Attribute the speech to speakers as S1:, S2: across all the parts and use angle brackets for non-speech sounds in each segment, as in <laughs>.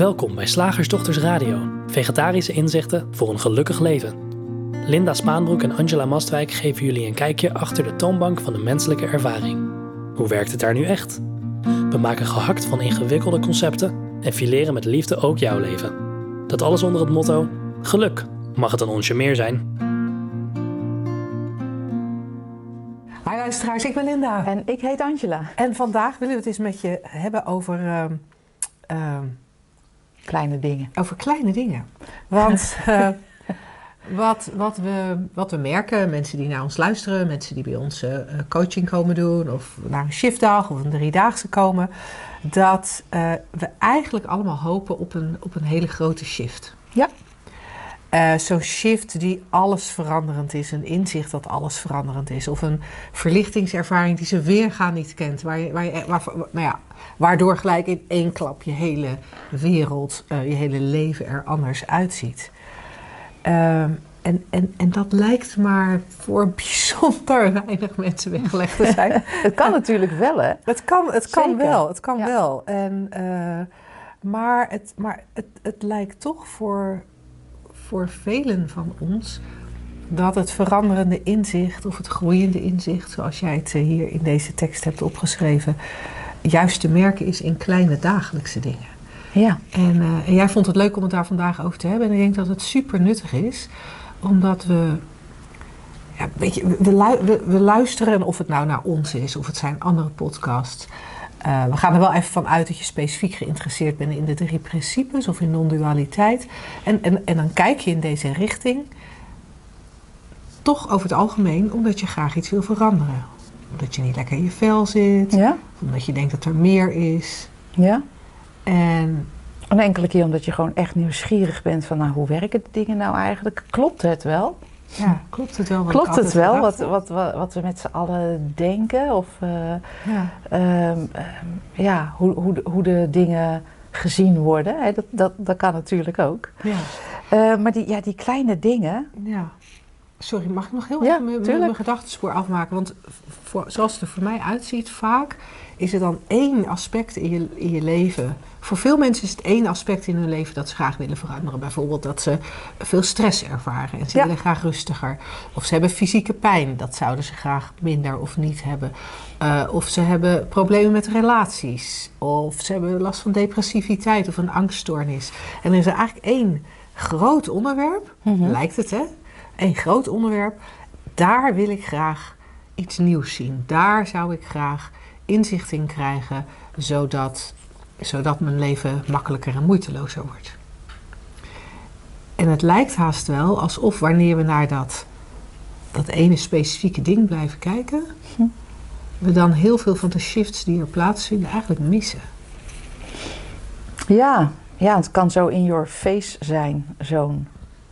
S1: Welkom bij Slagersdochters Radio, vegetarische inzichten voor een gelukkig leven. Linda Spaanbroek en Angela Mastwijk geven jullie een kijkje achter de toonbank van de menselijke ervaring. Hoe werkt het daar nu echt? We maken gehakt van ingewikkelde concepten en fileren met liefde ook jouw leven. Dat alles onder het motto: geluk, mag het een onsje meer zijn?
S2: Hi luisteraars, ik ben Linda.
S3: En ik heet Angela.
S2: En vandaag willen we het eens met je hebben over, ehm, ehm,
S3: Kleine dingen.
S2: over kleine dingen. Want <laughs> eh, wat, wat, we, wat we merken, mensen die naar ons luisteren, mensen die bij ons eh, coaching komen doen, of naar een shiftdag of een driedaagse komen, dat eh, we eigenlijk allemaal hopen op een, op een hele grote shift.
S3: Ja.
S2: Eh, Zo'n shift die alles veranderend is, een inzicht dat alles veranderend is, of een verlichtingservaring die ze weergaan niet kent, waar je, waar je, waar, nou ja, waardoor gelijk in één klap je hele wereld, eh, je hele leven er anders uitziet. Ehm, en, en, en dat lijkt maar voor <laughs> bijzonder weinig mensen weggelegd te zijn. <laughs>
S3: Het kan natuurlijk wel, hè?
S2: Het kan, het kan
S3: Zeker.
S2: wel, het kan
S3: Ja.
S2: wel. En, eh, maar het, maar het, het lijkt toch voor, voor velen van ons dat het veranderende inzicht of het groeiende inzicht, zoals jij het eh, hier in deze tekst hebt opgeschreven, juist te merken is in kleine dagelijkse dingen.
S3: Ja.
S2: En, eh, en jij vond het leuk om het daar vandaag over te hebben. En ik denk dat het super nuttig is, omdat we. Ja, weet je, we- we luisteren, of het nou naar ons is of het zijn andere podcasts. Eh, we gaan er wel even van uit dat je specifiek geïnteresseerd bent in de drie principes of in non-dualiteit. En, en, en dan kijk je in deze richting, toch over het algemeen, omdat je graag iets wil veranderen. Omdat je niet lekker in je vel zit,
S3: Ja?
S2: omdat je denkt dat er meer is.
S3: Ja.
S2: En
S3: Een enkele keer omdat je gewoon echt nieuwsgierig bent van, nou, hoe werken de dingen nou eigenlijk? Klopt het wel?
S2: Ja, klopt het wel? Wat
S3: Klopt het wel wat, wat, wat, wat we met z'n allen denken? Of eh,
S2: Ja,
S3: ehm, ehm, ja, hoe, hoe, de- hoe de dingen gezien worden? Hè? Dat, dat, dat kan natuurlijk ook.
S2: ja,
S3: Eh, maar die, ja, die kleine dingen,
S2: ja. Sorry, mag ik nog heel
S3: Ja,
S2: even mijn- mijn, gedachtenspoor afmaken? Want voor, zoals het er voor mij uitziet, vaak is er dan één aspect in je, in je leven. Voor veel mensen is het één aspect in hun leven dat ze graag willen veranderen. Bijvoorbeeld dat ze veel stress ervaren en ze
S3: Ja.
S2: willen graag rustiger. Of ze hebben fysieke pijn, dat zouden ze graag minder of niet hebben. Eh, of ze hebben problemen met relaties. Of ze hebben last van depressiviteit of een angststoornis. En er is er eigenlijk één groot onderwerp,
S3: Mhm.
S2: lijkt het hè? Een groot onderwerp. Daar wil ik graag iets nieuws zien. Daar zou ik graag inzicht in krijgen, zodat, zodat mijn leven makkelijker en moeitelozer wordt. En het lijkt haast wel alsof wanneer we naar dat, dat ene specifieke ding blijven kijken,
S3: Hm.
S2: we dan heel veel van de shifts die er plaatsvinden eigenlijk missen.
S3: Ja, ja, het kan zo in your face zijn, zo'n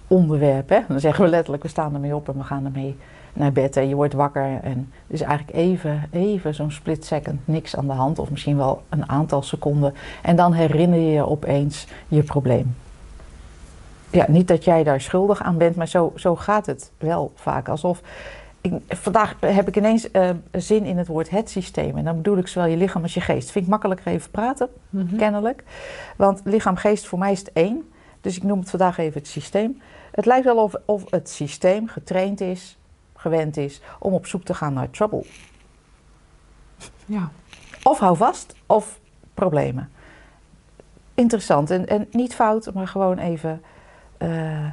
S3: onderwerp. Hè? Dan zeggen we letterlijk, we staan ermee op en we gaan ermee naar bed. En je wordt wakker en er is eigenlijk even, even zo'n split second niks aan de hand. Of misschien wel een aantal seconden. En dan herinner je je opeens je probleem. Ja, niet dat jij daar schuldig aan bent, maar zo, zo gaat het wel vaak. Alsof, ik, vandaag heb ik ineens eh, zin in het woord het systeem. En dan bedoel ik zowel je lichaam als je geest. Vind ik makkelijker even praten kennelijk. Want lichaam-geest voor mij is het één. Dus ik noem het vandaag even het systeem. Het lijkt wel of, of het systeem getraind is, gewend is, om op zoek te gaan naar trouble.
S2: Ja,
S3: Of hou vast, of problemen. Interessant en, en niet fout, maar gewoon even eh,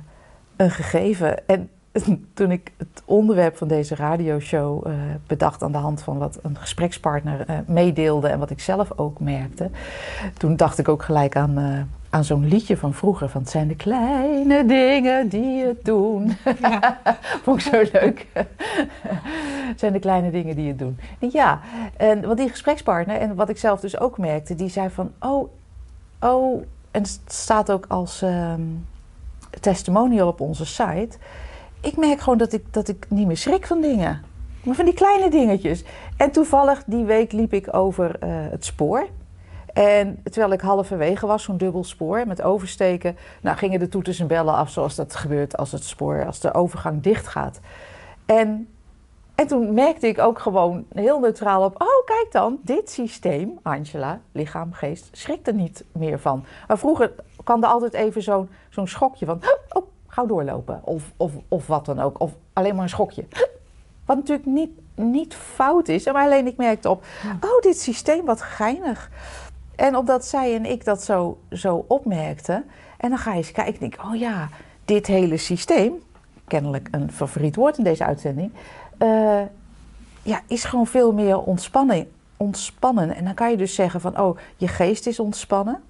S3: een gegeven. En <laughs> toen ik het onderwerp van deze radioshow eh, bedacht aan de hand van wat een gesprekspartner eh, meedeelde en wat ik zelf ook merkte, toen dacht ik ook gelijk aan, aan zo'n liedje van vroeger. Van het zijn de kleine dingen die het doen.
S2: ja. <laughs>
S3: Vond ik zo leuk. Het zijn de kleine dingen die het doen. En ja, en wat die gesprekspartner en wat ik zelf dus ook merkte, die zei van, oh, oh, en het staat ook als ehm, testimonial op onze site. Ik merk gewoon dat ik, dat ik niet meer schrik van dingen. Maar van die kleine dingetjes. En toevallig die week liep ik over eh, het spoor. En terwijl ik halverwege was, zo'n dubbel spoor met oversteken, nou, gingen de toeters en bellen af zoals dat gebeurt als het spoor, als de overgang dicht gaat. En En toen merkte ik ook gewoon heel neutraal op: oh, kijk dan, dit systeem, Angela, lichaam, geest, schrikt er niet meer van. Maar vroeger kwam er altijd even zo'n zo'n schokje van: oh, gauw doorlopen. Of, of, of wat dan ook. Of alleen maar een schokje. Wat natuurlijk niet, niet fout is, maar alleen ik merkte op: oh, dit systeem, wat geinig. En omdat zij en ik dat zo, zo opmerkten, en dan ga je eens kijken en denk: oh ja, dit hele systeem, kennelijk een favoriet woord in deze uitzending uh, ja, is gewoon veel meer ontspanning, ontspannen. En dan kan je dus zeggen van, oh, je geest is ontspannen.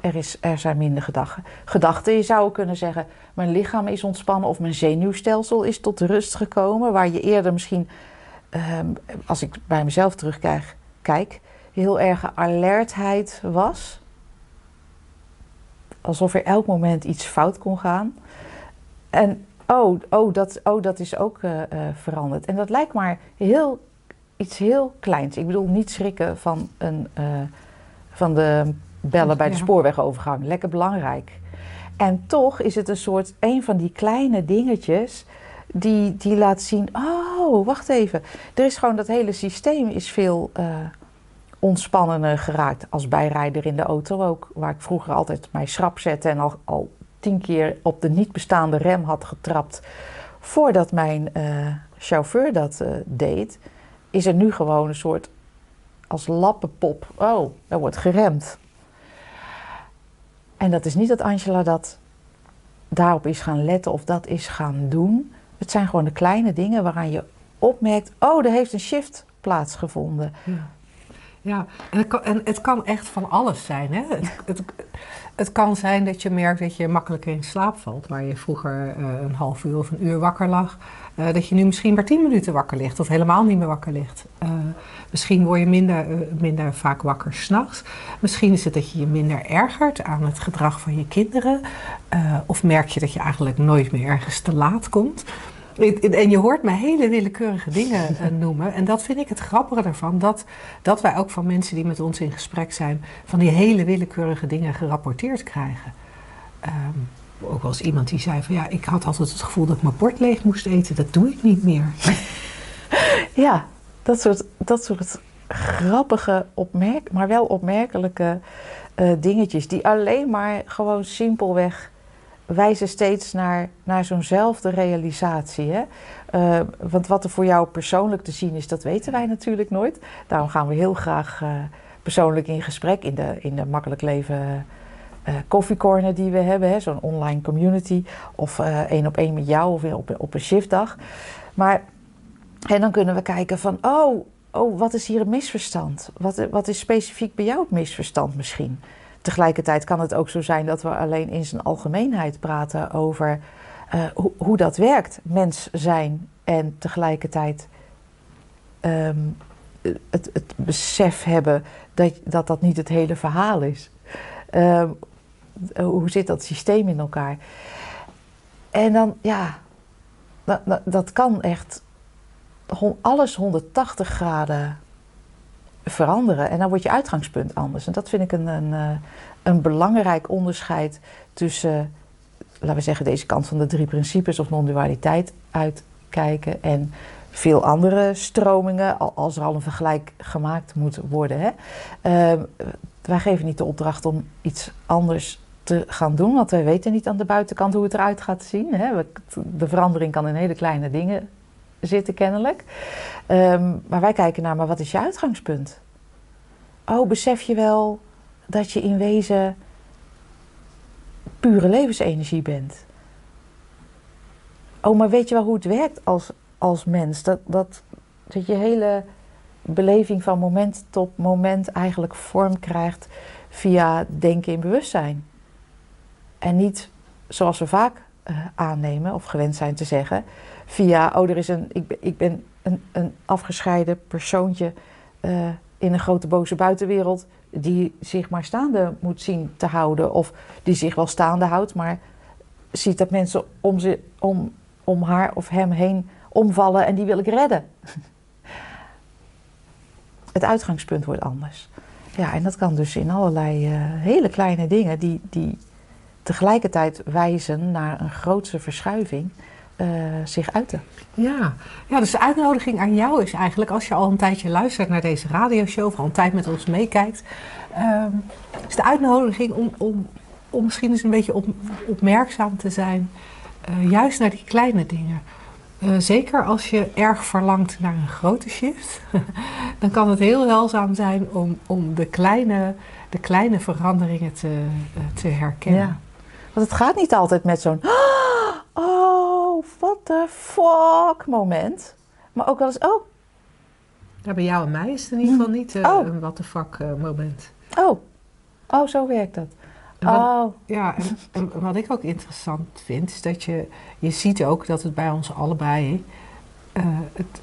S3: Er, is, er zijn minder gedachten. Gedachten, je zou kunnen zeggen, mijn lichaam is ontspannen of mijn zenuwstelsel is tot rust gekomen. Waar je eerder misschien, um, als ik bij mezelf terugkijk, kijk, heel erg alertheid was. Alsof er elk moment iets fout kon gaan. En Oh, oh, dat, oh, dat is ook uh, uh, veranderd. En dat lijkt maar heel, iets heel kleins. Ik bedoel, niet schrikken van, een, uh, van de bellen bij de spoorwegovergang. Lekker belangrijk. En toch is het een soort, een van die kleine dingetjes die, die laat zien, oh, wacht even. Er is gewoon, dat hele systeem is veel ontspannender geraakt. Als bijrijder in de auto ook, waar ik vroeger altijd mij schrap zette en al, al tien keer op de niet bestaande rem had getrapt voordat mijn uh, chauffeur dat uh, deed, is er nu gewoon een soort als lappenpop. Oh, er wordt geremd. En dat is niet dat Angela dat daarop is gaan letten of dat is gaan doen. Het zijn gewoon de kleine dingen waaraan je opmerkt: oh, er heeft een shift plaatsgevonden.
S2: Ja, en het, kan, en het kan echt van alles zijn. Hè? Het, het, het, kan zijn dat je merkt dat je makkelijker in slaap valt. Waar je vroeger uh, een half uur of een uur wakker lag. Uh, dat je nu misschien maar tien minuten wakker ligt. Of helemaal niet meer wakker ligt. Uh, misschien word je minder, minder vaak wakker s'nachts. Misschien is het dat je je minder ergert aan het gedrag van je kinderen. of merk je dat je eigenlijk nooit meer ergens te laat komt. En je hoort me hele willekeurige dingen eh, <laughs> noemen. En dat vind ik het grappige ervan. Dat, dat wij ook van mensen die met ons in gesprek zijn... van die hele willekeurige dingen gerapporteerd krijgen. Um, ook als iemand die zei van... ja, ik had altijd het gevoel dat ik mijn bord leeg moest eten. Dat doe ik niet meer. <laughs>
S3: Ja, dat soort, dat soort grappige, opmerk, maar wel opmerkelijke uh, dingetjes... die alleen maar gewoon simpelweg wijzen steeds naar, naar zo'nzelfde realisatie. Hè? Uh, want wat er voor jou persoonlijk te zien is, dat weten wij natuurlijk nooit. Daarom gaan we heel graag uh, persoonlijk in gesprek in de, in de Makkelijk Leven uh, koffiecorner die we hebben. Zo'n online community. Of één op één met jou of op, op een shiftdag. Maar en dan kunnen we kijken van, oh, oh, wat is hier een misverstand? Wat, wat is specifiek bij jou het misverstand misschien? Tegelijkertijd kan het ook zo zijn dat we alleen in zijn algemeenheid praten over ho hoe dat werkt, mens zijn en tegelijkertijd um, het, het, besef hebben dat, dat dat niet het hele verhaal is. Uh, hoe zit dat systeem in elkaar? En dan, ja, dat, dat kan echt alles 180 graden veranderen. En dan wordt je uitgangspunt anders. En dat vind ik een, een, eh, een belangrijk onderscheid tussen, laten we zeggen, deze kant van de drie principes of non-dualiteit uitkijken en veel andere stromingen, als er al een vergelijk gemaakt moet worden. Hè. Uh, wij geven niet de opdracht om iets anders te gaan doen, want wij weten niet aan de buitenkant hoe het eruit gaat zien. Hè. De verandering kan in hele kleine dingen zitten kennelijk. Um, maar wij kijken naar, maar wat is je uitgangspunt? Oh, besef je wel dat je in wezen pure levensenergie bent? Oh, maar weet je wel hoe het werkt als, als mens? Dat, dat, dat je hele beleving van moment tot moment eigenlijk vorm krijgt via denken in bewustzijn. En niet zoals we vaak uh, aannemen of gewend zijn te zeggen, via, oh, er is een, ik, ben, ik ben een, een afgescheiden persoontje uh, in een grote boze buitenwereld, die zich maar staande moet zien te houden, of die zich wel staande houdt, maar ziet dat mensen om, ze, om, om haar of hem heen omvallen en die wil ik redden. <laughs> Het uitgangspunt wordt anders. Ja, en dat kan dus in allerlei uh, hele kleine dingen die, die tegelijkertijd wijzen naar een grootse verschuiving eh, zich uiten.
S2: Ja. ja, dus de uitnodiging aan jou is eigenlijk, als je al een tijdje luistert naar deze radioshow, of al een tijd met ons meekijkt, ehm, is de uitnodiging om, om, om misschien eens een beetje op, opmerkzaam te zijn, eh, juist naar die kleine dingen. Eh, zeker als je erg verlangt naar een grote shift, <laughs> dan kan het heel helzaam zijn om, om de, kleine, de kleine veranderingen te, te herkennen.
S3: Ja. Want het gaat niet altijd met zo'n. <gasps> Oh, what the fuck moment. Maar ook wel eens. Oh,
S2: Ja, bij jou en mij is het in ieder geval niet eh,
S3: Oh.
S2: een what the fuck eh, moment.
S3: oh. Oh, zo werkt dat.
S2: Wat-
S3: Oh,
S2: Ja, en, en wat ik ook interessant vind, is dat je, je ziet ook dat het bij ons allebei eh, het,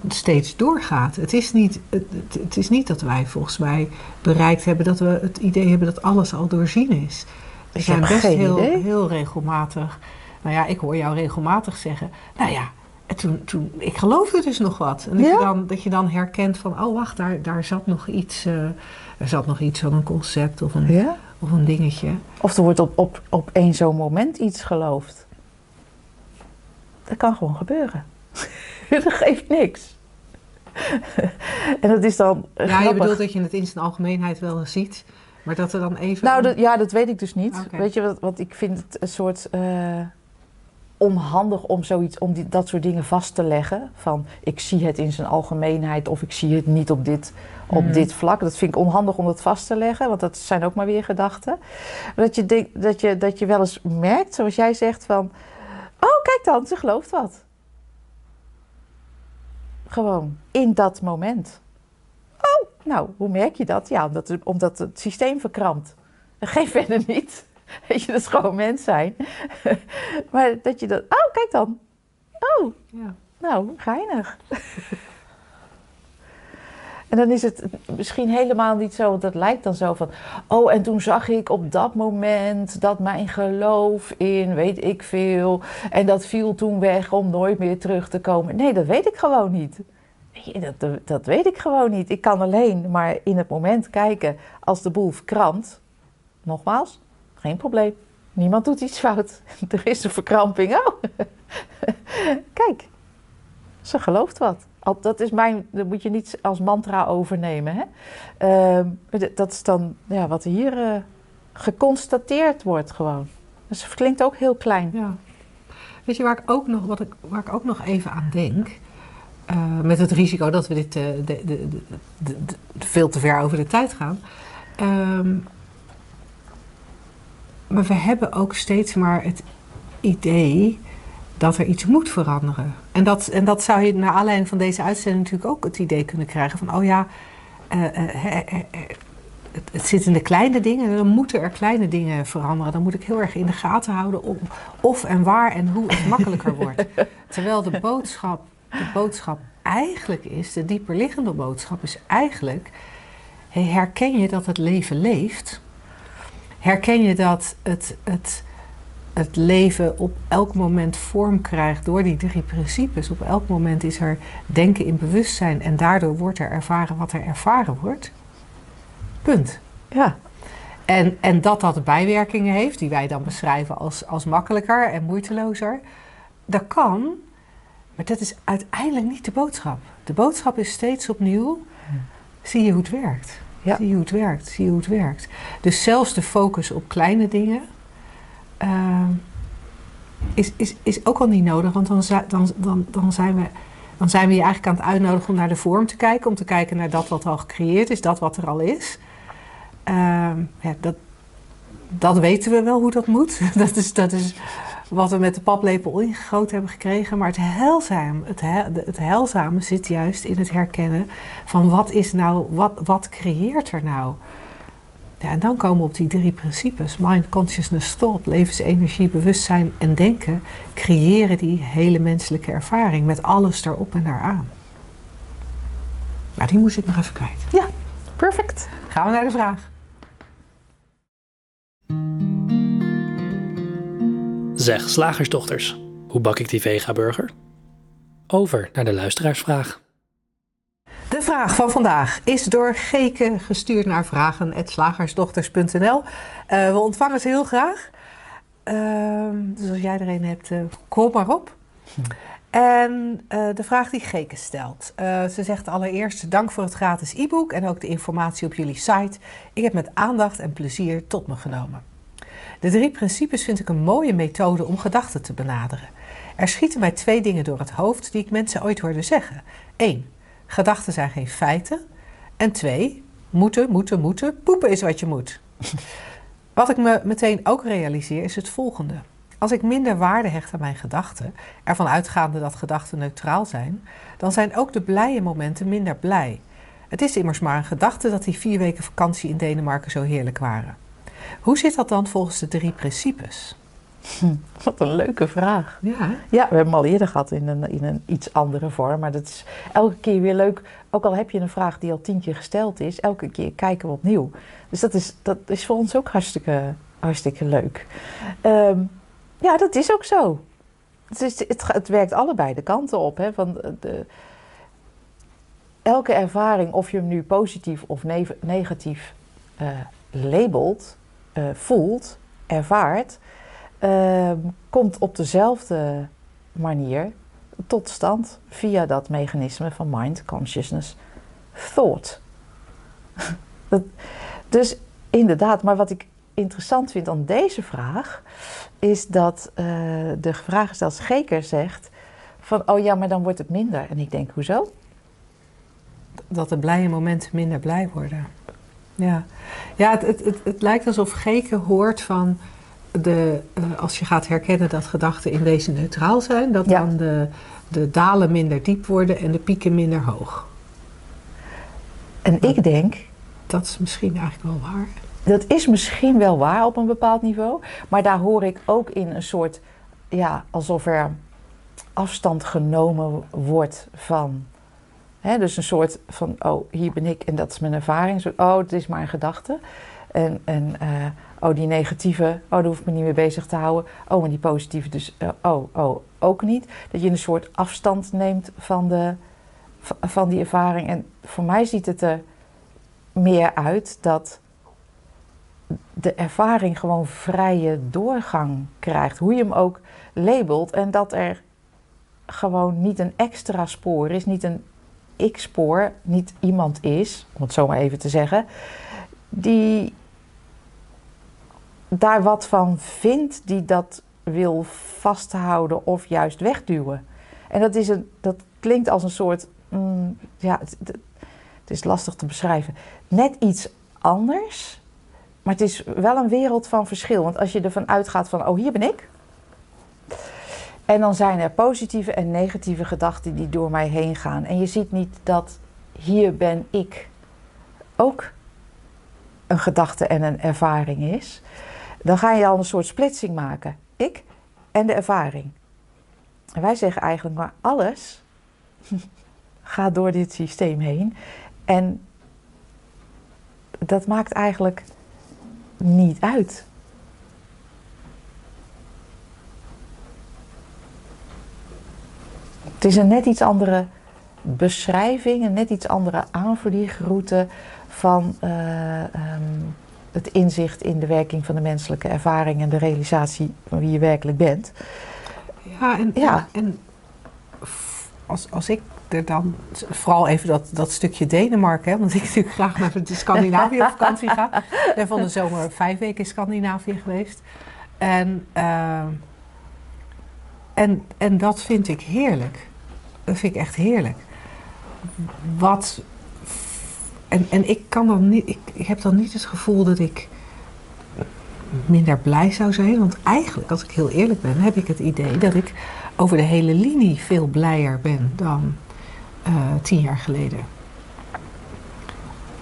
S2: het steeds doorgaat. Het is, niet, het, het- is niet dat wij volgens mij bereikt hebben dat we het idee hebben dat alles al doorzien is. We zijn best heel,
S3: idee.
S2: heel regelmatig. Nou ja, ik hoor jou regelmatig zeggen. Nou ja, en toen, toen, ik geloofde dus nog wat. En dat,
S3: Ja?
S2: je, dan, dat je dan herkent van, oh wacht, daar, daar zat nog iets. eh, er zat nog iets van een concept of een,
S3: ja.
S2: of een dingetje.
S3: Of er wordt op, op, op één zo'n moment iets geloofd. Dat kan gewoon gebeuren. <laughs> dat geeft niks. en dat is dan
S2: Ja, je bedoelt dat je het in zijn algemeenheid wel eens ziet, maar dat er dan even.
S3: Nou, dat, ja, dat weet ik dus niet. Weet je wat, wat ik vind het een soort eh, onhandig om zoiets, om die, dat soort dingen vast te leggen. Van ik zie het in zijn algemeenheid of ik zie het niet op dit, op
S2: Mhm.
S3: dit vlak. Dat vind ik onhandig om dat vast te leggen, want dat zijn ook maar weer gedachten. Dat je, denk, dat je, dat je wel eens merkt, zoals jij zegt, van oh kijk dan, ze gelooft wat. Gewoon in dat moment. Oh, nou, hoe merk je dat? Ja, omdat, omdat het systeem verkrampt. Geen verder niet. <laughs> Weet je, dat is gewoon mens zijn. <laughs> maar dat je dat... Oh, kijk dan. Oh,
S2: Ja.
S3: nou, geinig. <laughs> en dan is het misschien helemaal niet zo, want dat lijkt dan zo van... Oh, en toen zag ik op dat moment dat mijn geloof in weet ik veel... en dat viel toen weg om nooit meer terug te komen. Nee, dat weet ik gewoon niet. Dat, dat weet ik gewoon niet. Ik kan alleen maar in het moment kijken als de boel verkrampt. Nogmaals, geen probleem. Niemand doet iets fout. <laughs> Er is een verkramping. Oh, <laughs> kijk. Ze gelooft wat. Dat is mijn, dat moet je niet als mantra overnemen. Hè? Ehm, dat is dan ja, wat hier eh, geconstateerd wordt gewoon. Dus het klinkt ook heel klein.
S2: ja. Weet je waar ik ook nog, wat ik, waar ik ook nog even aan denk? Eh, met het risico dat we dit eh, de, de- de- veel te ver over de tijd gaan. Ehm, maar we hebben ook steeds maar het idee dat er iets moet veranderen. En dat, en dat zou je naar aanleiding van deze uitzending natuurlijk ook het idee kunnen krijgen van, oh ja, eh, eh, eh, het, het zit in de kleine dingen, dan moeten er kleine dingen veranderen. Dan moet ik heel erg in de gaten houden of en waar en hoe het makkelijker <laughs> wordt. Terwijl de boodschap, de boodschap eigenlijk is, de dieperliggende boodschap is eigenlijk, herken je dat het leven leeft? Herken je dat het, het, het leven op elk moment vorm krijgt door die drie principes? Op elk moment is er denken in bewustzijn en daardoor wordt er ervaren wat er ervaren wordt. Punt.
S3: Ja,
S2: En, en dat dat bijwerkingen heeft, die wij dan beschrijven als, als makkelijker en moeitelozer, dat kan, maar dat is uiteindelijk niet de boodschap. De boodschap is steeds opnieuw, zie je hoe het werkt. Zie hoe het werkt, zie hoe het werkt. Dus zelfs de focus op kleine dingen ehm, is, is, is ook al niet nodig, want dan, dan, dan, dan, zijn we, dan zijn we je eigenlijk aan het uitnodigen om naar de vorm te kijken, om te kijken naar dat wat al gecreëerd is, dat wat er al is. Ehm, ja, dat, dat weten we wel hoe dat moet. <laughs> Dat is, dat is wat we met de paplepel ingegoten hebben gekregen. Maar het, heilzaam, het, het heilzame zit juist in het herkennen van wat is nou, wat, wat creëert er nou? Ja, en dan komen we op die drie principes. Mind, consciousness, thought, levensenergie, bewustzijn en denken. Creëren die hele menselijke ervaring met alles erop en daaraan. Nou, die moest ik nog even kwijt.
S3: perfect.
S2: Gaan we naar de vraag.
S1: Zeg, slagersdochters, hoe bak ik die vega-burger? Over naar de luisteraarsvraag.
S2: De vraag van vandaag is door Geke gestuurd naar vragen.slagersdochters.nl. Eh, we ontvangen ze heel graag. Ehm, dus als jij er een hebt, uh, kom maar op. En uh, de vraag die Geke stelt. Uh, ze zegt allereerst dank voor het gratis e-book en ook de informatie op jullie site. Ik heb met aandacht en plezier tot me genomen. De drie principes vind ik een mooie methode om gedachten te benaderen. Er schieten mij twee dingen door het hoofd die ik mensen ooit hoorde zeggen. 1. Gedachten zijn geen feiten. En 2. Moeten, moeten, moeten. Poepen is wat je moet. <laughs> Wat ik me meteen ook realiseer is het volgende. Als ik minder waarde hecht aan mijn gedachten, ervan uitgaande dat gedachten neutraal zijn, dan zijn ook de blije momenten minder blij. Het is immers maar een gedachte dat die vier weken vakantie in Denemarken zo heerlijk waren. Hoe zit dat dan volgens de drie principes?
S3: Hm, wat een leuke vraag.
S2: Ja,
S3: ja, we hebben hem al eerder gehad in een, in een iets andere vorm. Maar dat is elke keer weer leuk. Ook al heb je een vraag die al tien keer gesteld is, elke keer kijken we opnieuw. Dus dat is, dat is voor ons ook hartstikke, hartstikke leuk. Um, ja, dat is ook zo. Het, is, het, het werkt allebei de kanten op. Hè? Van de, elke ervaring, of je hem nu positief of negatief uh, labelt, uh, voelt, ervaart, uh, komt op dezelfde manier tot stand via dat mechanisme van mind, consciousness, thought. <laughs> dus inderdaad, maar wat ik interessant vind aan deze vraag, is dat uh, de vraagsteller Scheker zegt van, oh ja, maar dan wordt het minder. En ik denk, hoezo?
S2: Dat de blije momenten minder blij worden. Ja, ja het, het, het, het lijkt alsof Geke hoort van, de, uh, als je gaat herkennen dat gedachten in wezen neutraal zijn, dat ja. dan de, de dalen minder diep worden en de pieken minder hoog.
S3: En ik denk...
S2: Dat is misschien eigenlijk wel waar
S3: dat is misschien wel waar op een bepaald niveau, maar daar hoor ik ook in een soort, ja, alsof er afstand genomen wordt van. Dus een soort van, oh, hier ben ik en dat is mijn ervaring. Zo, oh, het is maar een gedachte. En, en uh, oh, die negatieve, oh, daar hoef ik me niet mee bezig te houden. Oh, en die positieve, dus, uh, oh, oh, ook niet. Dat je een soort afstand neemt van, de, van die ervaring. En voor mij ziet het er meer uit dat de ervaring gewoon vrije doorgang krijgt. Hoe je hem ook labelt. En dat er gewoon niet een extra spoor is, niet een ik-spoor, niet iemand is, om het zo maar even te zeggen, die daar wat van vindt, die dat wil vasthouden of juist wegduwen. En dat, is een, dat klinkt als een soort, mm, ja, het, het is lastig te beschrijven, net iets anders maar het is wel een wereld van verschil. Want als je ervan uitgaat van, oh hier ben ik. En dan zijn er positieve en negatieve gedachten die door mij heen gaan. En je ziet niet dat hier ben ik ook een gedachte en een ervaring is. Dan ga je al een soort splitsing maken. Ik en de ervaring. En wij zeggen eigenlijk maar alles <laughs> gaat door dit systeem heen. En dat maakt eigenlijk niet uit. Is een net iets andere beschrijving, een net iets andere aanvliegroute van uh, um, het inzicht in de werking van de menselijke ervaring en de realisatie van wie je werkelijk bent.
S2: Ja, en, ja. en als, als ik er dan, vooral even dat, dat stukje Denemarken, hè, want ik natuurlijk <laughs> graag naar de Scandinavië op vakantie ga. Ik ben van de zomer vijf weken in Scandinavië geweest. En, uh, en, en dat vind ik heerlijk. Dat vind ik echt heerlijk. Wat. En, en ik kan dan niet, ik, ik heb dan niet het gevoel dat ik minder blij zou zijn. Want eigenlijk, als ik heel eerlijk ben, heb ik het idee dat ik over de hele linie veel blijer ben dan uh, tien jaar geleden.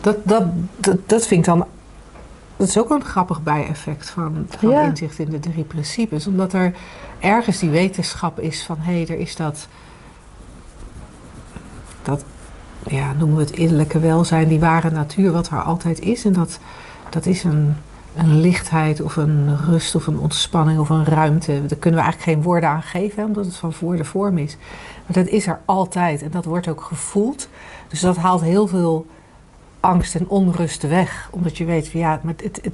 S2: Dat, dat, dat, dat vind ik dan. Dat is ook een grappig bijeffect van, van ja. inzicht in de drie principes. Omdat er ergens die wetenschap is van hé, hey, er is dat. Dat, ja, noemen we het innerlijke welzijn, die ware natuur, wat er altijd is. En dat, dat is een, een lichtheid of een rust of een ontspanning of een ruimte. Daar kunnen we eigenlijk geen woorden aan geven, omdat het van voor de vorm is. Maar dat is er altijd en dat wordt ook gevoeld. Dus dat haalt heel veel angst en onrust weg. Omdat je weet van ja, maar het,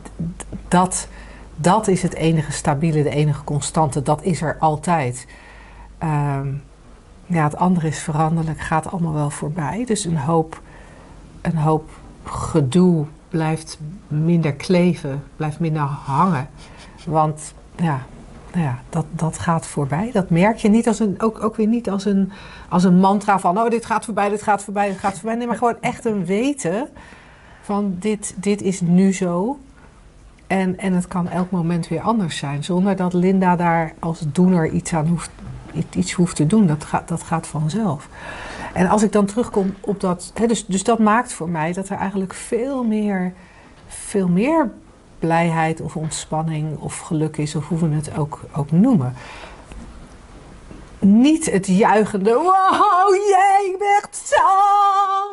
S2: dat, dat is het enige stabiele, de enige constante. Dat is er altijd. Ehm, ja, het andere is veranderlijk, gaat allemaal wel voorbij. Dus een hoop, een hoop gedoe blijft minder kleven, blijft minder hangen. Want ja, nou ja, dat, dat gaat voorbij. Dat merk je niet als een, ook, ook weer niet als een, als een mantra van, oh, dit gaat voorbij, dit gaat voorbij, dit gaat voorbij. Nee, maar gewoon echt een weten van, dit, dit is nu zo. En, en het kan elk moment weer anders zijn, zonder dat Linda daar als doener iets aan hoeft, iets hoeft te doen. Dat gaat, dat gaat vanzelf. En als ik dan terugkom op dat, hè, dus, dus dat maakt voor mij dat er eigenlijk veel meer, veel meer blijheid of ontspanning of geluk is, of hoe we het ook, ook noemen. Niet het juichende, wow, jij bent zo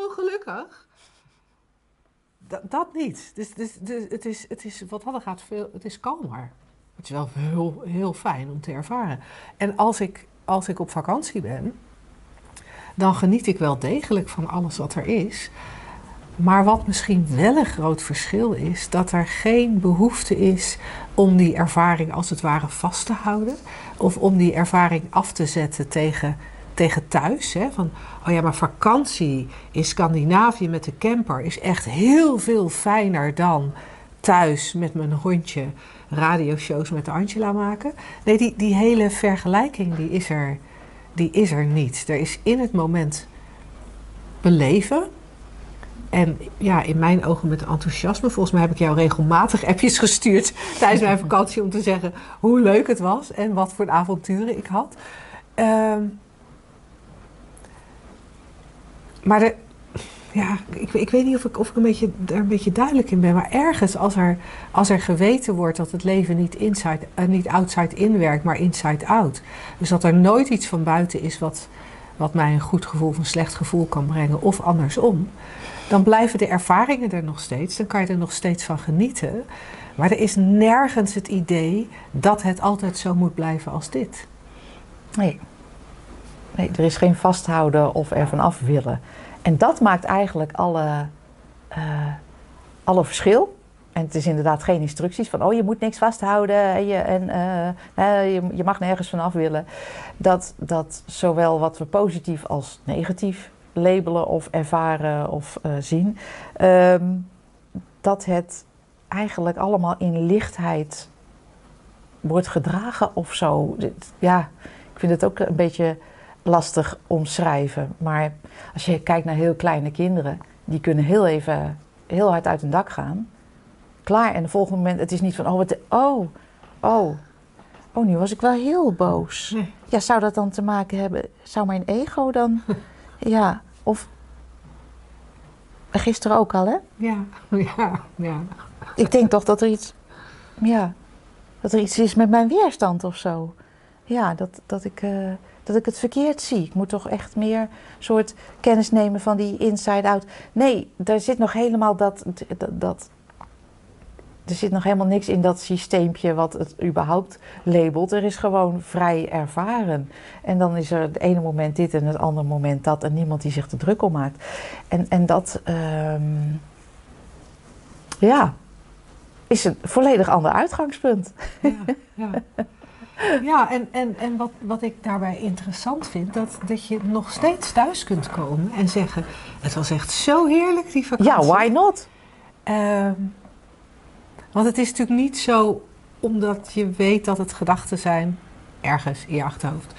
S2: gelukkig. Dat, dat niet. Dus, dus, dus, het, is, het is, wat hadden gaat veel, het is kalmer. Het is wel heel, heel fijn om te ervaren. En als ik, als ik op vakantie ben, dan geniet ik wel degelijk van alles wat er is. Maar wat misschien wel een groot verschil is, dat er geen behoefte is om die ervaring als het ware vast te houden. Of om die ervaring af te zetten tegen, tegen thuis. Hè? Van, oh ja, maar vakantie in Scandinavië met de camper is echt heel veel fijner dan thuis met mijn hondje radioshows met Angela maken. Nee, die, die hele vergelijking die is, er, die is er niet. Er is in het moment beleven en ja, in mijn ogen met enthousiasme. Volgens mij heb ik jou regelmatig <laughs> appjes gestuurd tijdens mijn vakantie om te zeggen hoe leuk het was en wat voor avonturen ik had. Ehm, maar de, ja, ik, ik, weet niet of ik, of ik een beetje, er een beetje duidelijk in ben. Maar ergens als er, als er geweten wordt dat het leven niet, inside, uh, niet outside in werkt, maar inside out. Dus dat er nooit iets van buiten is wat, wat mij een goed gevoel of een slecht gevoel kan brengen. Of andersom dan blijven de ervaringen er nog steeds. Dan kan je er nog steeds van genieten. Maar er is nergens het idee dat het altijd zo moet blijven als dit.
S3: Nee. Nee, er is geen vasthouden of er vanaf willen. En dat maakt eigenlijk alle, uh, alle verschil. En het is inderdaad geen instructies van, oh je moet niks vasthouden en je, en, uh, je, je mag nergens vanaf willen. Dat, dat zowel wat we positief als negatief labelen of ervaren of uh, zien. Um, dat het eigenlijk allemaal in lichtheid wordt gedragen of zo. Ja, ik vind het ook een beetje lastig omschrijven. Maar als je kijkt naar heel kleine kinderen, die kunnen heel even heel hard uit hun dak gaan. Klaar, en de volgende moment, het is niet van, oh, wat, oh, oh, oh, nu was ik wel heel boos. Ja, zou dat dan te maken hebben, zou mijn ego dan, <laughs> ja, of gisteren ook al, hè?
S2: Ja, <laughs> ja, ja.
S3: Ik denk toch dat er iets, ja, dat er iets is met mijn weerstand of zo. Ja, dat, dat, ik, uh, dat ik het verkeerd zie. Ik moet toch echt meer soort kennis nemen van die inside-out. Nee, daar zit nog helemaal dat, dat, er zit nog helemaal niks in dat systeempje wat het überhaupt labelt. Er is gewoon vrij ervaren. En dan is er het ene moment dit en het andere moment dat. En niemand die zich er druk om maakt. En, en dat, um, ja, is een volledig ander uitgangspunt.
S2: Ja, ja. Ja en, en, en wat, wat ik daarbij interessant vind, dat, dat je nog steeds thuis kunt komen en zeggen: Het was echt zo heerlijk, die vakantie.
S3: Ja, why not?
S2: Um, want het is natuurlijk niet zo omdat je weet dat het gedachten zijn ergens in je achterhoofd.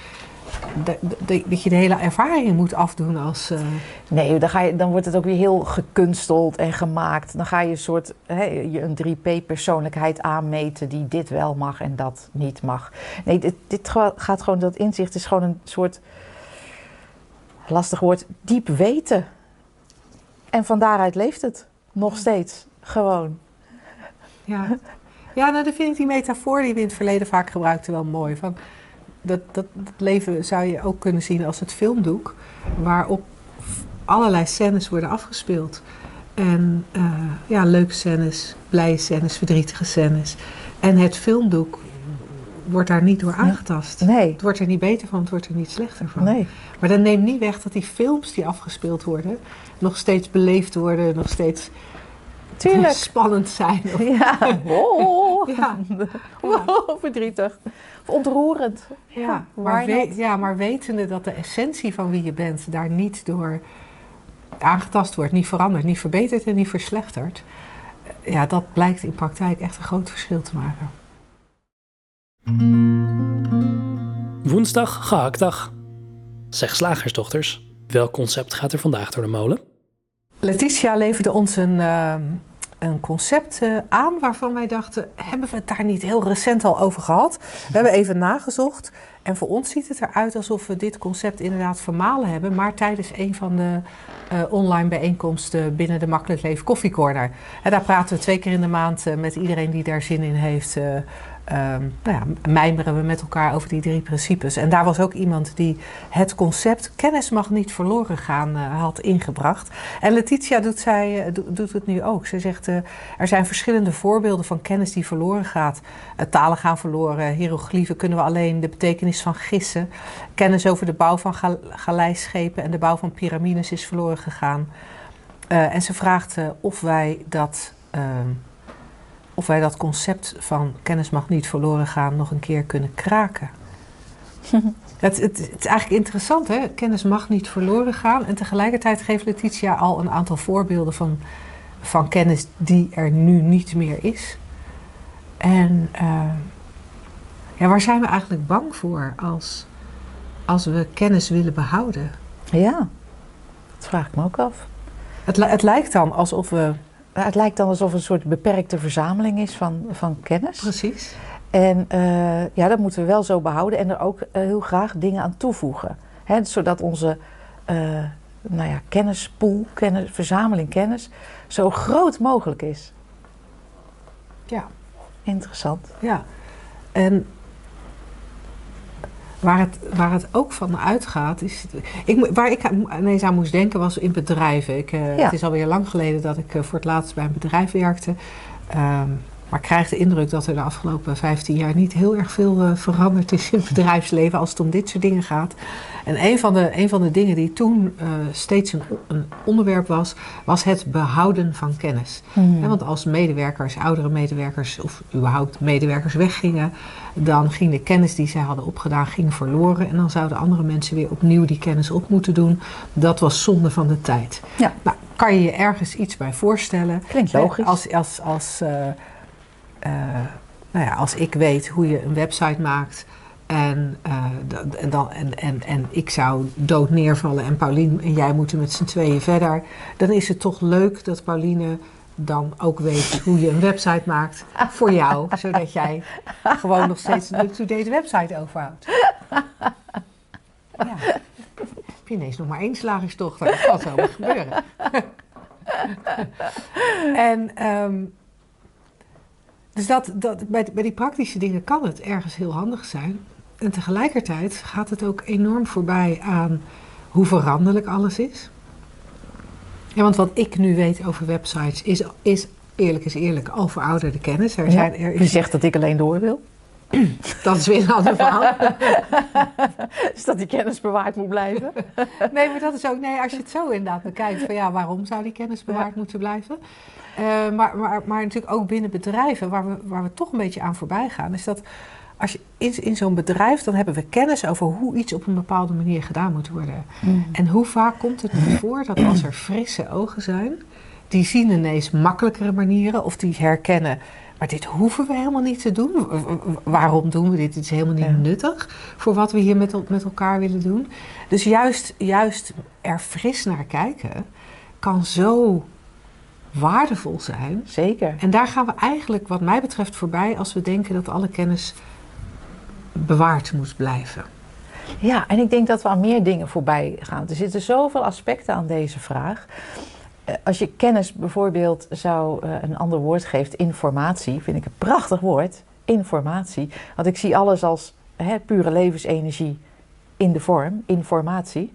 S2: Dat je de hele ervaring moet afdoen als. Uh...
S3: Nee, dan, ga je, dan wordt het ook weer heel gekunsteld en gemaakt. Dan ga je een soort je een 3P-persoonlijkheid aanmeten die dit wel mag en dat niet mag. Nee, dit, dit gaat gewoon, dat inzicht is gewoon een soort lastig woord, diep weten. En van daaruit leeft het nog steeds gewoon.
S2: Ja, ja nou, dan vind ik die metafoor die we in het verleden vaak gebruikten wel mooi. Van dat, dat, dat leven zou je ook kunnen zien als het filmdoek, waarop allerlei scènes worden afgespeeld. En uh, ja, leuke scènes, blije scènes, verdrietige scènes. En het filmdoek wordt daar niet door aangetast.
S3: Nee.
S2: Het wordt er niet beter van, het wordt er niet slechter van.
S3: Nee.
S2: Maar dat neemt niet weg dat die films die afgespeeld worden, nog steeds beleefd worden, nog steeds
S3: Tuurlijk.
S2: spannend zijn. <laughs>
S3: Ja. Oh. Oh, <laughs>
S2: Ja.
S3: oh, verdrietig. Of ontroerend.
S2: Ja, maar, we-
S3: not?
S2: ja, maar wetende dat de essentie van wie je bent daar niet door aangetast wordt, niet veranderd, niet verbeterd en niet verslechterd. Ja, dat blijkt in praktijk echt een groot verschil te maken.
S1: Woensdag, gehaktdag. Zeg slagersdochters, welk concept gaat er vandaag door de molen?
S2: Letitia leverde ons een, ehm, een concept eh, aan waarvan wij dachten, hebben we het daar niet heel recent al over gehad? We hebben even nagezocht en voor ons ziet het eruit alsof we dit concept inderdaad vermalen hebben, maar tijdens een van de eh, online bijeenkomsten binnen de Makkelijk Leven Koffie Corner. En daar praten we twee keer in de maand eh, met iedereen die daar zin in heeft. Ehm, nou ja, mijmeren we met elkaar over die drie principes. En daar was ook iemand die het concept kennis mag niet verloren gaan eh, had ingebracht. En Letitia doet, zij, eh, do- doet het nu ook. Ze zegt, eh, er zijn verschillende voorbeelden van kennis die verloren gaat. Talen gaan verloren, hieroglyphen kunnen we alleen de betekenis van gissen. Kennis over de bouw van gal- en de bouw van piramides is verloren gegaan. En ze vraagt of wij dat... of wij dat concept van kennis mag niet verloren gaan nog een keer kunnen kraken. <laughs> het, het, het is eigenlijk interessant, hè? Kennis mag niet verloren gaan. En tegelijkertijd geeft Letitia al een aantal voorbeelden van, van kennis die er nu niet meer is. En eh, ja, waar zijn we eigenlijk bang voor als, als we kennis willen behouden?
S3: Ja, dat vraag ik me ook af.
S2: Het, het lijkt dan alsof we.
S3: Nou, Het lijkt dan alsof het een soort beperkte verzameling is van, van kennis.
S2: Precies.
S3: En eh, ja, dat moeten we wel zo behouden en er ook eh, heel graag dingen aan toevoegen. Hè, zodat onze eh, nou ja, kennispool, kennis, verzameling kennis, zo groot mogelijk is.
S2: Ja.
S3: Interessant.
S2: Ja, en waar het, waar het ook van uitgaat, is. Ik, waar ik ineens aan moest denken was in bedrijven. Ik, eh,
S3: Ja.
S2: Het is alweer lang geleden dat ik eh, voor het laatst bij een bedrijf werkte. Ehm, maar ik krijg de indruk dat er de afgelopen 15 jaar niet heel erg veel eh, veranderd is in het bedrijfsleven als het om dit soort dingen gaat. En een van de, een van de dingen die toen eh, steeds een, een onderwerp was, was het behouden van kennis.
S3: Hmm.
S2: Ja, want als medewerkers, oudere medewerkers of überhaupt medewerkers weggingen, dan ging de kennis die zij hadden opgedaan ging verloren. En dan zouden andere mensen weer opnieuw die kennis op moeten doen. Dat was zonde van de tijd.
S3: Ja.
S2: Nou, kan je je ergens iets bij voorstellen?
S3: Klinkt logisch.
S2: Als, als, als, eh, nou ja, als ik weet hoe je een website maakt. En, eh, en, dan, en, en, en ik zou dood neervallen en Paulien en jij moeten met z'n tweeën verder. Dan is het toch leuk dat Pauline dan ook weet hoe je een website maakt voor jou. zodat jij gewoon nog steeds een up-to-date website overhoudt. Ja. Heb je ineens nog maar één slagersdochter. Dat kan zo maar gebeuren. <laughs> en ehm, dus dat, dat, bij, bij die praktische dingen kan het ergens heel handig zijn. En tegelijkertijd gaat het ook enorm voorbij aan hoe veranderlijk alles is. Ja, want wat ik nu weet over websites is, is eerlijk is eerlijk al verouderde kennis. Er zijn, er
S3: zegt dat ik alleen door wil. <clears throat>
S2: dat is weer een ander verhaal. <laughs>
S3: Dus dat die kennis bewaard moet blijven. <laughs>
S2: Nee, maar dat is ook, nee, als je het zo inderdaad bekijkt, van ja, waarom zou die kennis bewaard moeten blijven? Eh, maar, maar, maar natuurlijk ook binnen bedrijven, waar we, waar we toch een beetje aan voorbij gaan, is dat als je in, in zo'n bedrijf, dan hebben we kennis over hoe iets op een bepaalde manier gedaan moet worden. En hoe vaak komt het nu voor dat als er frisse ogen zijn, die zien ineens makkelijkere manieren of die herkennen. Maar dit hoeven we helemaal niet te doen. Waarom doen we dit? Dit is helemaal niet
S3: Ja.
S2: nuttig voor wat we hier met, met elkaar willen doen. Dus juist, juist er fris naar kijken kan zo waardevol zijn.
S3: Zeker.
S2: En daar gaan we eigenlijk, wat mij betreft, voorbij als we denken dat alle kennis bewaard moet blijven.
S3: Ja, en ik denk dat we aan meer dingen voorbij gaan. Er zitten zoveel aspecten aan deze vraag. Eh, Als je kennis bijvoorbeeld zou eh, een ander woord geeft, informatie, vind ik een prachtig woord. Informatie. Want ik zie alles als hè, pure levensenergie in de vorm, informatie.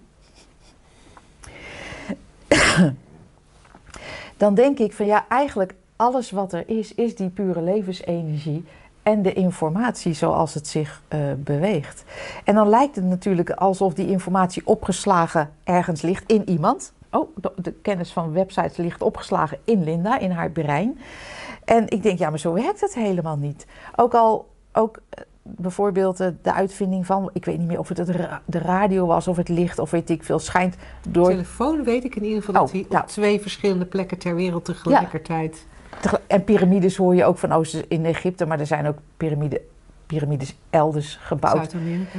S3: Dan denk ik van ja, eigenlijk alles wat er is, is die pure levensenergie en de informatie zoals het zich eh, beweegt. En dan lijkt het natuurlijk alsof die informatie opgeslagen ergens ligt in iemand. Oh, de, de kennis van websites ligt opgeslagen in Linda, in haar brein. En ik denk, ja, maar zo werkt het helemaal niet. Ook al, ook bijvoorbeeld eh, de uitvinding van, ik weet niet meer of het, het ra- de radio was of het licht of weet ik veel, schijnt door
S2: Telefoon weet ik in ieder geval dat
S3: Oh,
S2: hij
S3: nou.
S2: op twee verschillende plekken ter wereld tegelijkertijd...
S3: Tegel- En piramides hoor je ook van Oost in Egypte, maar er zijn ook piramide, piramides elders gebouwd.
S2: Zuid-Amerika.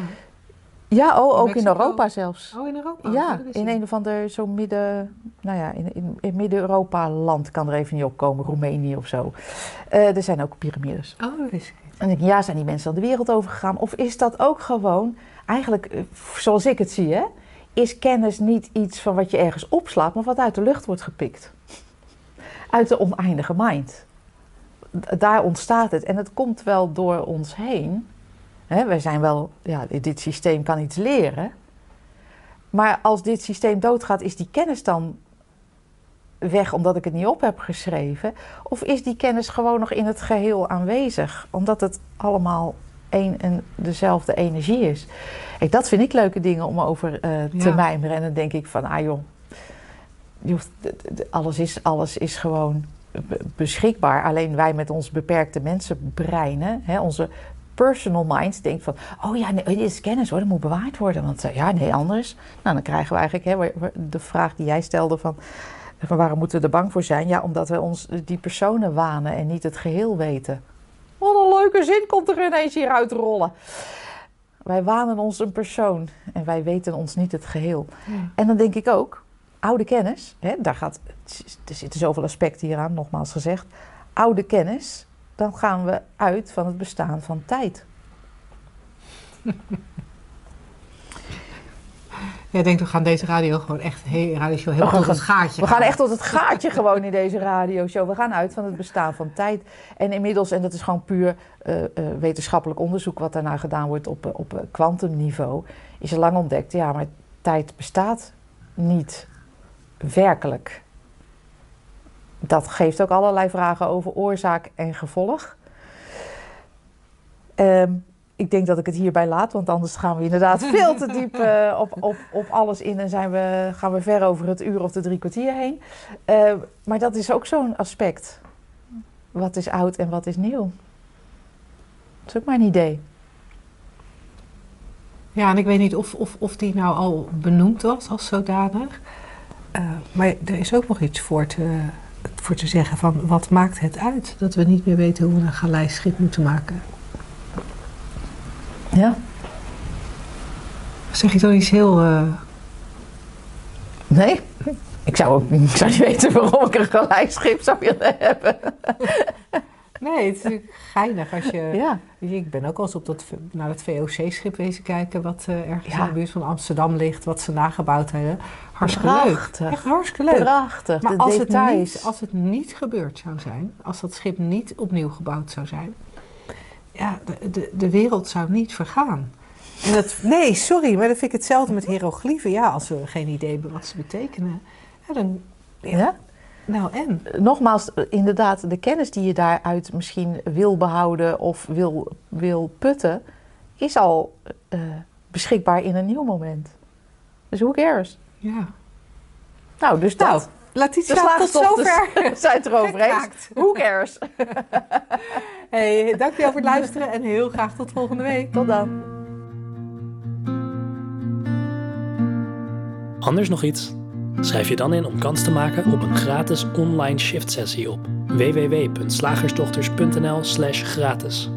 S3: Ja, oh, ook in. Europa zelfs.
S2: Oh, in Europa?
S3: ja,
S2: Oh,
S3: in een of ander zo'n midden, nou ja, in, in, in Midden-Europa land kan er even niet opkomen, Roemenië of zo. Eh, er zijn ook piramides.
S2: Oh, dat wist ik
S3: En ik ja, zijn die mensen dan de wereld overgegaan? Of is dat ook gewoon, eigenlijk eh, zoals ik het zie, hè, is kennis niet iets van wat je ergens opslaat, maar wat uit de lucht wordt gepikt? Uit de oneindige mind. Daar ontstaat het. En het komt wel door ons heen. Hè, wij zijn wel, ja, dit systeem kan iets leren. Maar als dit systeem doodgaat, is die kennis dan weg omdat ik het niet op heb geschreven? Of is die kennis gewoon nog in het geheel aanwezig? Omdat het allemaal één en dezelfde energie is. Kijk, dat vind ik leuke dingen om over eh, te
S2: Ja.
S3: mijmeren. En dan denk ik van, ah joh, je hoeft, alles, is, alles is gewoon be- beschikbaar. Alleen wij met ons beperkte mensenbreinen, hè, onze personal minds, denken van, oh ja, nee, dit is kennis hoor, dat moet bewaard worden. Want eh, ja, nee, anders. Nou, dan krijgen we eigenlijk hè, de vraag die jij stelde van, van waarom moeten we er bang voor zijn? Ja, omdat we ons die personen wanen en niet het geheel weten. Wat een leuke zin komt er ineens hier uitrollen. Wij wanen ons een persoon en wij weten ons niet het geheel. En dan denk ik ook, oude kennis, hè, daar gaat, er zitten zoveel aspecten hier aan, nogmaals gezegd. Oude kennis, dan gaan we uit van het bestaan van tijd. <laughs>
S2: Jij denkt, we gaan deze radio gewoon echt, hey, heel
S3: We gaan-
S2: tot het gaatje
S3: We gaan echt tot het gaatje gewoon in deze radioshow. We gaan uit van het bestaan van tijd. En inmiddels, en dat is gewoon puur eh, eh, wetenschappelijk onderzoek wat daarna gedaan wordt op, eh, op kwantumniveau, is er lang ontdekt, ja, maar tijd bestaat niet werkelijk. Dat geeft ook allerlei vragen over oorzaak en gevolg. Ehm, ik denk dat ik het hierbij laat, want anders gaan we inderdaad <laughs> veel te diep eh, op, op, op alles in en zijn we, gaan we ver over het uur of de drie kwartier heen. Eh, maar dat is ook zo'n aspect. Wat is oud en wat is nieuw? Dat is ook maar een idee.
S2: Ja, en ik weet niet of, of, of die nou al benoemd was als zodanig. Eh, maar er is ook nog iets voor te, voor te zeggen van wat maakt het uit dat we niet meer weten hoe we een galeischip moeten maken.
S3: Ja.
S2: Zeg je dan iets heel... eh,
S3: Nee? Ik zou, ook, ik zou niet weten waarom ik een gelijkschip zou willen hebben. <laughs>
S2: Nee, het is natuurlijk geinig als je...
S3: Ja.
S2: Ik ben ook al eens op dat, naar het VOC-schip wezen kijken... wat eh, ergens
S3: Ja.
S2: in de buurt van Amsterdam ligt, wat ze nagebouwd hebben. Hartstikke leuk. Echt hartstikke leuk.
S3: Prachtig.
S2: Maar
S3: de
S2: als het, niet, als het niet gebeurd zou zijn, als dat schip niet opnieuw gebouwd zou zijn, ja, de, de, de wereld zou niet vergaan. En dat, nee, sorry, maar dat vind ik hetzelfde met hieroglyphen. Ja, als we geen idee hebben wat ze betekenen, ja, dan,
S3: Ja?
S2: nou en?
S3: Nogmaals, inderdaad, de kennis die je daaruit misschien wil behouden of wil, wil putten, is al eh, beschikbaar in een nieuw moment. Dus who cares?
S2: Ja.
S3: Nou, dus dat.
S2: Nou, Letitia, tot
S3: slagerstochters
S2: zover. <laughs>
S3: zijn het erover eens. Who cares? <laughs>
S2: Hey, dankjewel voor het luisteren en heel graag tot volgende week.
S3: Tot dan.
S1: Anders nog iets? Schrijf je dan in om kans te maken op een gratis online shift sessie op www.slagersdochters.nl/gratis.